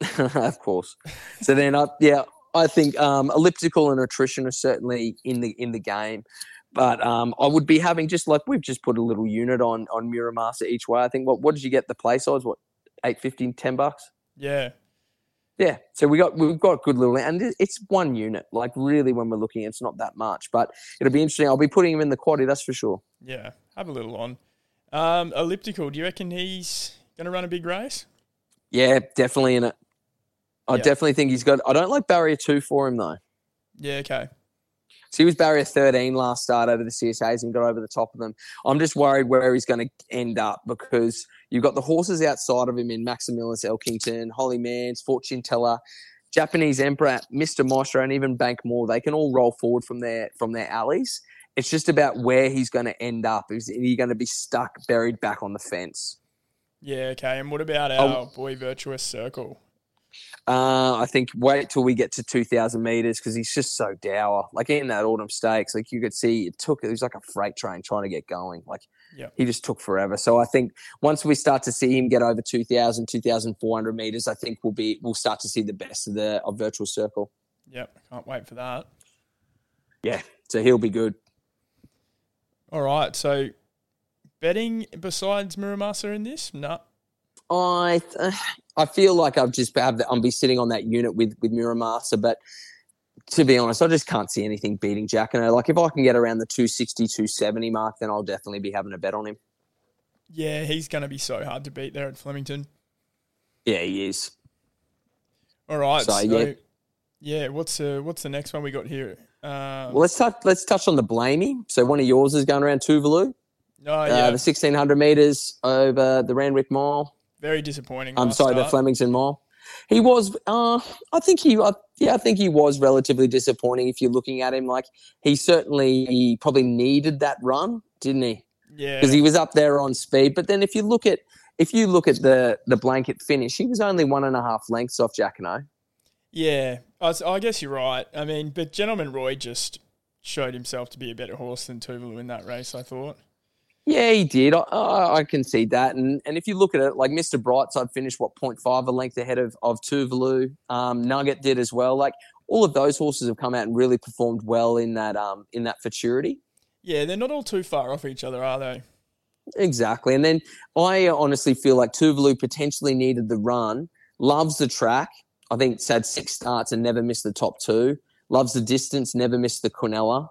of course. So then, I, yeah, I think um, elliptical and attrition are certainly in the in the game. But um, I would be having just like we've just put a little unit on on Muramasa each way. I think what what did you get the play size? What eight fifty, ten bucks? Yeah. Yeah. So we got we've got good little and it's one unit. Like really, when we're looking, it's not that much. But it'll be interesting. I'll be putting him in the quaddy. That's for sure. Yeah. Have a little on. Um, elliptical, do you reckon he's going to run a big race? Yeah, definitely in it. I Yeah. definitely think he's got. I don't like barrier two for him though. Yeah, okay. So he was barrier 13 last start over the CS Hayes and got over the top of them. I'm just worried where he's going to end up because you've got the horses outside of him in Maximilius Elkington, Holly Mans, Fortune Teller, Japanese Emperor, Mr. Maestro, and even Bank Moore. They can all roll forward from their from their alleys. It's just about where he's going to end up. Is he going to be stuck, buried back on the fence? Yeah, okay. And what about Oh. our boy Virtuous Circle? Uh, I think wait till we get to 2,000 meters because he's just so dour. Like in that autumn stakes, like you could see it took, it was like a freight train trying to get going. Like Yep. he just took forever. So I think once we start to see him get over 2,000, 2,400 meters, I think we'll be, we'll start to see the best of the of Virtuous Circle. Yep, can't wait for that. Yeah. So he'll be good. All right, so betting besides Muramasa in this? No. I th- I feel like I've just have the, I'll be sitting on that unit with with Muramasa, but to be honest, I just can't see anything beating Jacquino. Like if I can get around the 260, 270 mark, then I'll definitely be having a bet on him. Yeah, he's going to be so hard to beat there at Flemington. Yeah, he is. All right, So, so, yeah. yeah. what's uh, what's the next one we got here? Um, Well, let's touch let's touch on the blamey. So one of yours is going around Tuvalu, oh uh, yeah, the 1600 meters over the Randwick Mile. Very disappointing. I'm sorry, the. Flemington Mile. He was, uh, I think he, uh, yeah, I think he was relatively disappointing. If you're looking at him, like he certainly he probably needed that run, didn't he? Yeah, Because he was up there on speed. But then if you look at if you look at the the blanket finish, he was only one and a half lengths off Jacquino. yeah. I guess you're right. I mean, but Gentleman Roy just showed himself to be a better horse than Tuvalu in that race. I thought. Yeah, he did. I, I, can see that. And and if you look at it, like Mr. Brightside finished what 0.5 a length ahead of of Tuvalu. Um, Nugget did as well. Like all of those horses have come out and really performed well in that um in that futurity. Yeah, they're not all too far off each other, are they? Exactly. And then I honestly feel like Tuvalu potentially needed the run, loves the track. I think it's had six starts and never missed the top two. Loves the distance, never missed the Quinella.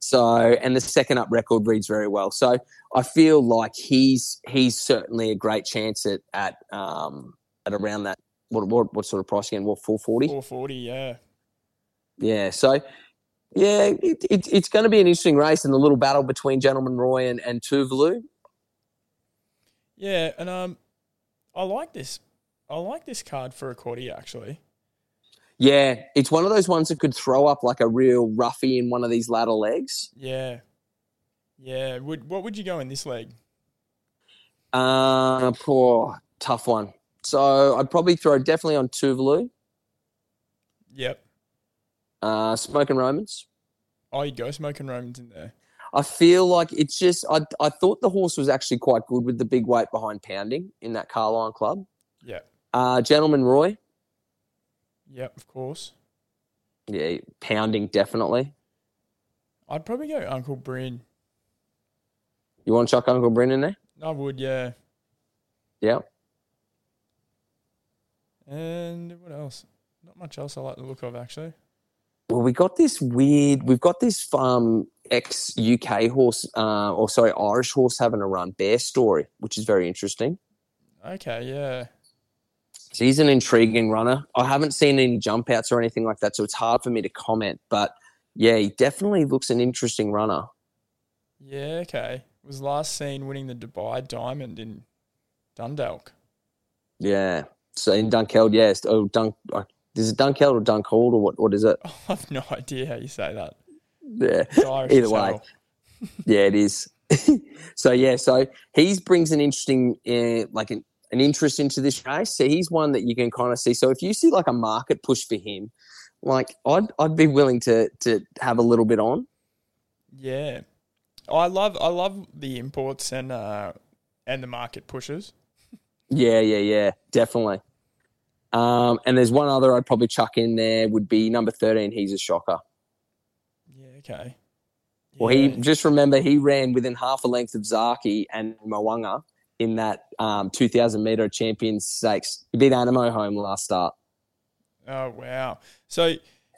So, and the second up record reads very well. So, I feel like he's he's certainly a great chance at at um at around that what what, what sort of price again? What four forty? 440, yeah. Yeah. So, yeah, it, it, it's going to be an interesting race and the little battle between Gentleman Roy and and Tuvalu. Yeah, and um, I like this. I like this card for a quaddy actually. Yeah, it's one of those ones that could throw up like a real roughie in one of these ladder legs. Yeah, yeah. Would what would you go in this leg? Uh, poor tough one. So I'd probably throw definitely on Tuvalu, Yep. uh, Smoking Romans. Oh, you'd go smoking Romans in there. I feel like it's just I I thought the horse was actually quite good with the big weight behind pounding in that Carline Club. Yeah. Uh, Gentleman Roy, Yep. Of course. yeah, pounding definitely. I'd probably go Uncle Bryn. You want to chuck Uncle Bryn in there? I would, yeah. Yeah. And what else? Not much else I like the look of actually. Well, we got this weird. We've got this um ex UK horse, uh, or sorry, Irish horse having a run. Bear story, which is very interesting. Okay, yeah. He's an intriguing runner. I haven't seen any jump outs or anything like that, so it's hard for me to comment. But yeah, he definitely looks an interesting runner. Yeah, okay. Was last seen winning the Dubai Diamond in Dundalk. Yeah. So in Dunkeld, yes. Oh, Dunk. uh, Is it Dunkeld or Dunkhold or what? What is it? I have no idea how you say that. Yeah. Either way. Yeah, it is. so yeah, so he brings an interesting, uh, like an, an interest into this race. So he's one that you can kind of see. So if you see like a market push for him, like I'd I'd be willing to to have a little bit on. Yeah. I love I love the imports and uh and the market pushes. Yeah, yeah, yeah, definitely. Um, and there's one other I'd probably chuck in there would be number thirteen. He's a shocker. Yeah, okay. Well, he just remember he ran within half a length of Zaaki and Mwanga in that um, 2,000 meter Champions Stakes. He beat Anamoe home last start. Oh wow! So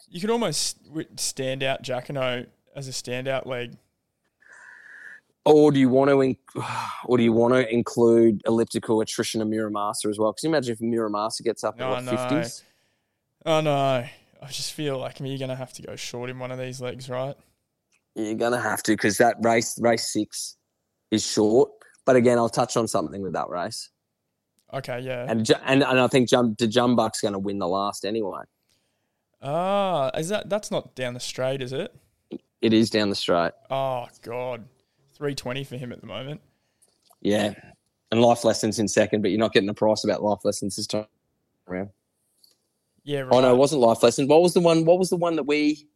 you could almost stand out Jacquino as a standout leg. Or do you want to, in- or do you want to include elliptical attrition of Muramasa as well? Because imagine if Muramasa gets up No, at what no. fifties. Oh no! I just feel like I mean, you're gonna have to go short in one of these legs, right? You're gonna have to because that race, race six, is short. But again, I'll touch on something with that race, Okay, yeah. and and, and I think Jum, Jumbuck's going to win the last anyway. Ah, is that that's not down the straight, is it? It is down the straight. Oh god, three twenty for him at the moment. Yeah. And life lessons in second, but you're not getting a price about life lessons this time around. Yeah, right. Oh no, it wasn't life lessons. What was the one? What was the one that we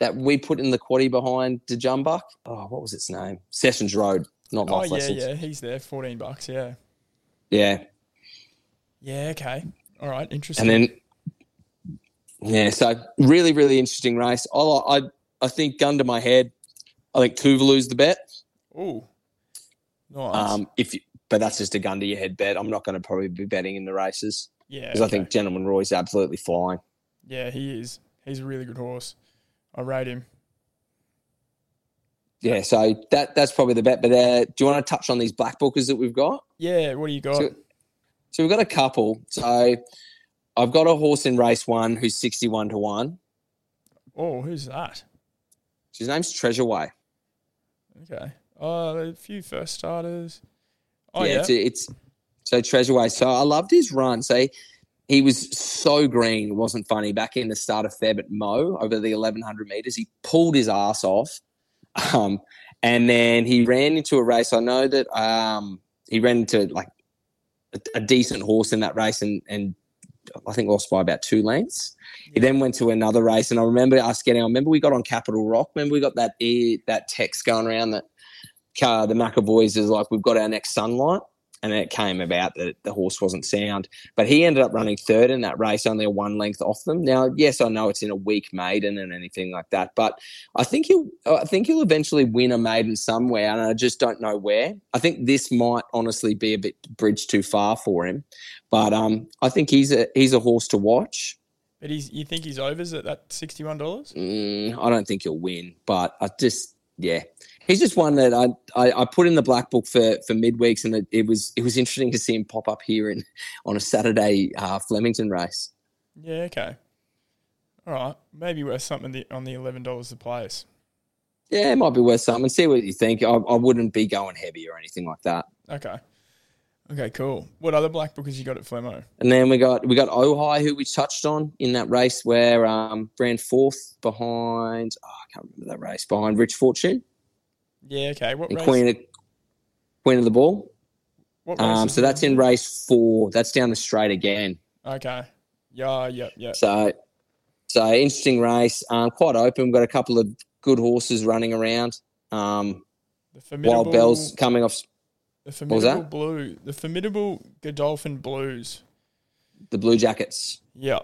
that we put in the quaddy behind Djumbuck? Oh, what was its name? Sessions Road, not Oh life yeah, lessons. yeah, he's there. Fourteen bucks. Yeah. Yeah. Yeah. Okay. All right. Interesting. And then yeah, so really, really interesting race. I I I think gun to my head, I think Tuvalu's the bet. oh, nice. Um, if you, but that's just a gun to your head bet. I'm not going to probably be betting in the races yeah. because I think Gentleman Roy's absolutely flying. Yeah, he is. He's a really good horse. I rate him. Yeah, so that that's probably the bet. But uh, do you want to touch on these black bookers that we've got? Yeah. What do you got? So, so we've got a couple. So I've got a horse in race one who's sixty-one to one. oh, who's that? His name's Treasure Way. Okay. Oh, a few first starters. Oh yeah, yeah. It's, it's so Treasure Way. So I loved his run. So he, he was so green. It wasn't funny. Back in the start of Feb at Mo over the eleven hundred meters, he pulled his ass off. Um, and then he ran into a race. I know that um, he ran into like a, a decent horse in that race, and and I think lost by about two lengths. He then went to another race, and I remember us getting. I remember we got on Capital Rock. Remember we got that e- that text going around that uh, the McAvoys is like, we've got our next sunlight. And it came about that the horse wasn't sound. But he ended up running third in that race, only a one length off them. Now, yes, I know it's in a weak maiden and anything like that, but I think he'll I think he'll eventually win a maiden somewhere, and I just don't know where. I think this might honestly be a bit bridge too far for him. But um, I think he's a he's a horse to watch. But he's you think he's overs at that sixty one dollars? Mm, I don't think he'll win, but I just yeah, he's just one that I, I, I put in the black book for for midweeks, and it, it, was it was interesting to see him pop up here in on a Saturday uh, Flemington race. Yeah, okay, all right, maybe worth something on the eleven dollars a place. Yeah, it might be worth something. See what you think. I, I wouldn't be going heavy or anything like that. Okay. Okay, cool. What other black bookers you got at Flemo? And then we got we got Ohio, who we touched on in that race where um ran fourth behind. Oh, I can't remember that race behind Rich Fortune. Yeah. Okay. What race? Queen of Queen of the Ball. Um, so that's in race four. That's down the straight again. Okay. Yeah. Yep. Yep. So, so interesting race. Um, quite open. We've got a couple of good horses running around. Um, The formidable, Wild Bells coming off The was formidable that? blue. The formidable Godolphin Blues. the Blue Jackets. Yeah.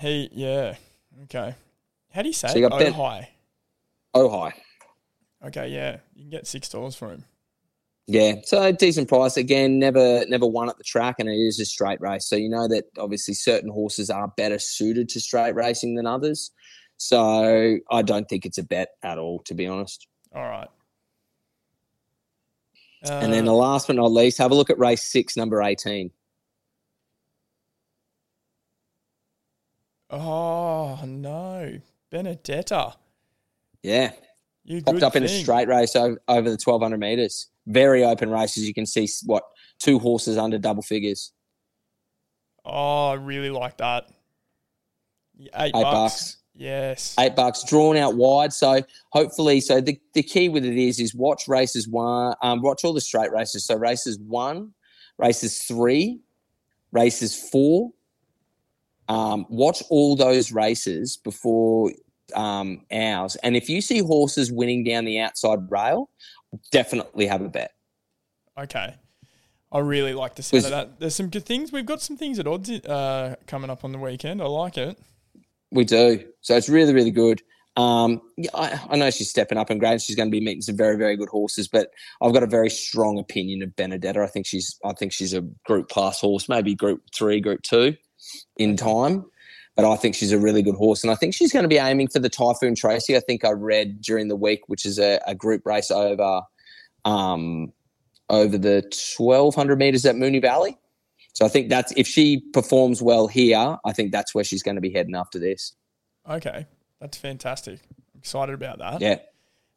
He. Yeah. Okay. How do you say So you got Ben- Ohio. Okay. Yeah. You can get six dollars for him. Yeah, so decent price again. Never, never won at the track, and it is a straight race. So you know that obviously certain horses are better suited to straight racing than others. So I don't think it's a bet at all, to be honest. All right. and then Uh, the last but not least, have a look at race six, number eighteen. oh no, Benedetta. Yeah, You popped up in a straight race over, over the twelve hundred meters. Very open races. You can see what two horses under double figures. Oh, I really like that. Eight, Eight bucks. bucks. Yes. eight bucks drawn out wide. So hopefully, so the, the key with it is is watch races one, um, watch all the straight races. So races one, races three, races four. Um, watch all those races before um, ours, and if you see horses winning down the outside rail, definitely have a bet. Okay. I really like the sound Was- of that. There's some good things. We've got some things at odds uh, coming up on the weekend. I like it. We do. So it's really, really good. Um, yeah, I, I know she's stepping up and great. She's going to be meeting some very, very good horses, but I've got a very strong opinion of Benedetta. I think she's, I think she's a group class horse, maybe group three, group two, in time. But I think she's a really good horse, and I think she's going to be aiming for the Typhoon Tracy. I think I read during the week, which is a, a group race over, um, over the twelve hundred meters at Moonee Valley. So I think that's if she performs well here, I think that's where she's going to be heading after this. Okay. That's fantastic. I'm excited about that. Yeah.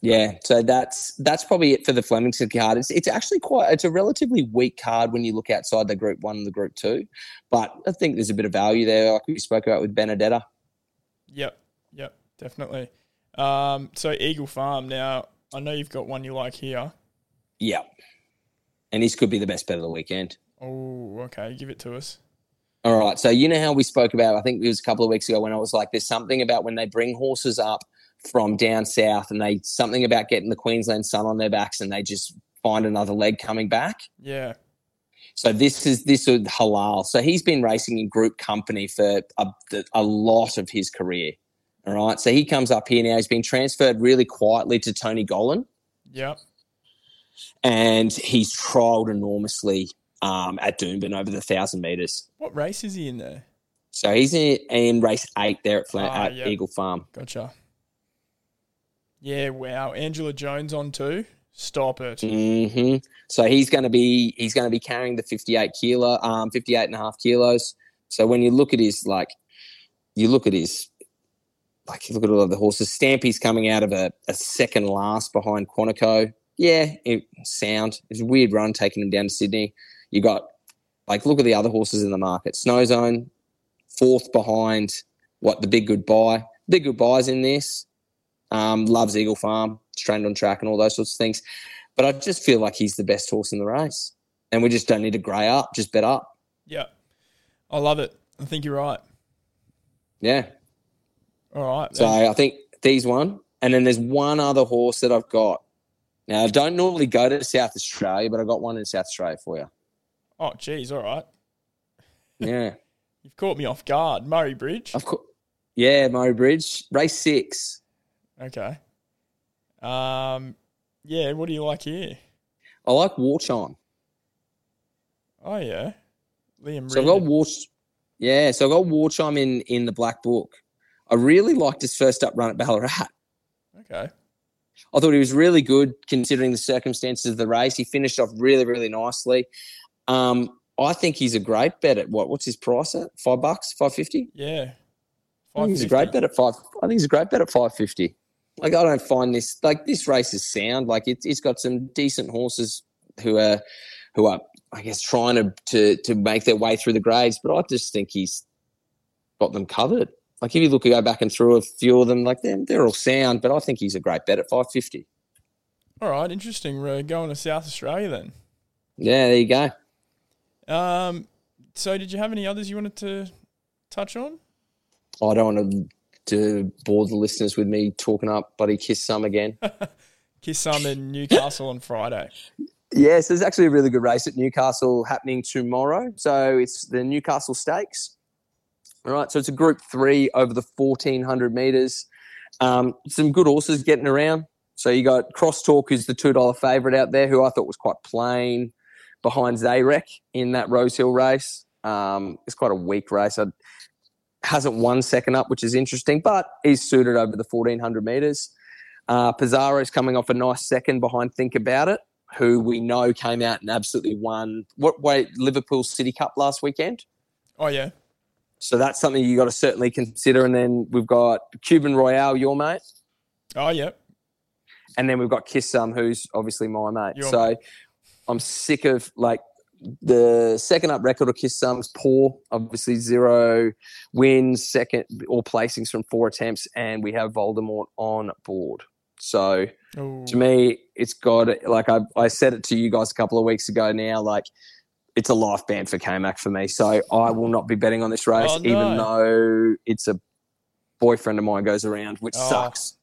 Yeah, so that's that's probably it for the Flemington card. It's it's actually quite it's a relatively weak card when you look outside the group one and the group two, but I think there's a bit of value there, like we spoke about with Benedetta. Yep. Yep. Definitely. Um, so Eagle Farm. Now I know you've got one you like here. Yep, and this could be the best bet of the weekend. Oh, okay. Give it to us. All right, so you know how we spoke about? I think it was a couple of weeks ago when I was like, "There's something about when they bring horses up from down south, and they something about getting the Queensland sun on their backs, and they just find another leg coming back." Yeah. So this is this is halal. So he's been racing in group company for a, a lot of his career. All right. So he comes up here now. He's been transferred really quietly to Tony Gollan, Yep. and he's trialled enormously um, at Doomben over the thousand meters. What race is he in there? So he's in, in race eight there at, Fla- Ah, at yeah. Eagle Farm. Gotcha. Yeah. Wow. Angela Jones on too. Stop it. hmm So he's going to be he's going to be carrying the 58 kilo, um, 58 and a half kilos. So when you look at his like, you look at his like you look at all of the horses. Stampy's coming out of a, a second last behind Quantico. Yeah, it, sound. It's a weird run taking him down to Sydney. You got like look at the other horses in the market. Snow Zone, fourth behind what the Big Goodbye. Big Goodbye's in this. Um, loves Eagle Farm, trained on track and all those sorts of things. But I just feel like he's the best horse in the race. And we just don't need to grey up, just bet up. Yeah. I love it. I think you're right. Yeah. All right. So then. I think these one. And then there's one other horse that I've got Now, I don't normally go to South Australia, but I got one in South Australia for you. Oh, geez, all right. Yeah. You've caught me off guard. Murray Bridge. of course. Yeah, Murray Bridge, race six. Okay. Um, yeah. What do you like here? I like Warchime. Oh yeah, Liam. So I've got Reed. War, yeah. So I got Warchime in in the black book. I really liked his first up run at Ballarat. Okay. I thought he was really good considering the circumstances of the race. He finished off really, really nicely. Um, I think he's a great bet at what? What's his price at? Five bucks, five fifty. Yeah. I think he's a great bet at five. I think he's a great bet at five fifty. Like I don't find this like this race is sound. Like it's it's got some decent horses who are who are I guess trying to to to make their way through the grades, but I just think he's got them covered. Like if you look go back and through a few of them, like they're, they're all sound, but I think he's a great bet at five fifty. All right, interesting. We're going to South Australia then. Yeah, there you go. Um, so did you have any others you wanted to touch on? I don't want to, to bore the listeners with me talking up Buddy Kiss Some again. Kiss some in Newcastle on Friday. Yes, there's actually a really good race at Newcastle happening tomorrow. So it's the Newcastle Stakes. All right, so it's a Group Three over the 1400 meters. Um, some good horses getting around. So you got Cross Talk, who's the two dollar favourite out there, who I thought was quite plain behind Zayrek in that Rose Hill race. Um, it's quite a weak race. I, hasn't won second up, which is interesting, but he's suited over the 1400 meters. Uh, is coming off a nice second behind Think About It, who we know came out and absolutely won what wait Liverpool City Cup last weekend. Oh yeah. So that's something you got to certainly consider. And then we've got Cuban Royale, your mate, Oh yeah. and then we've got Kiss Some, who's obviously my mate. Your so I'm sick of like the second up record of Kiss Sum's poor. Obviously zero wins, second or placings from four attempts, and we have Voldemort on board. So Ooh. to oh. me, it's got like I, I said it to you guys a couple of weeks ago now, like it's a life ban for K-Mac for me. So I will not be betting on this race, Oh, no. even though it's a boyfriend of mine goes around, which Oh. sucks.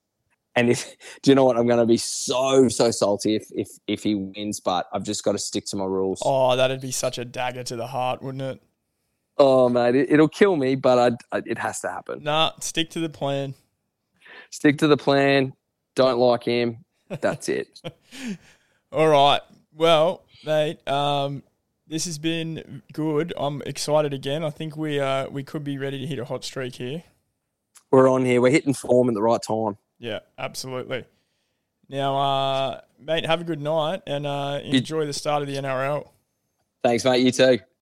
And if do you know what? I'm gonna be so, so salty if if if he wins, but I've just got to stick to my rules. Oh, that'd be such a dagger to the heart, wouldn't it? Oh mate, it, it'll kill me, but I, I, it has to happen. Nah, stick to the plan. Stick to the plan. Don't like him. That's it. All right. Well, mate, um, this has been good. I'm excited again. I think we uh we could be ready to hit a hot streak here. We're on here. We're hitting form at the right time. Yeah, absolutely. Now, uh, mate, have a good night and uh, enjoy the start of the NRL. Thanks, mate. You too.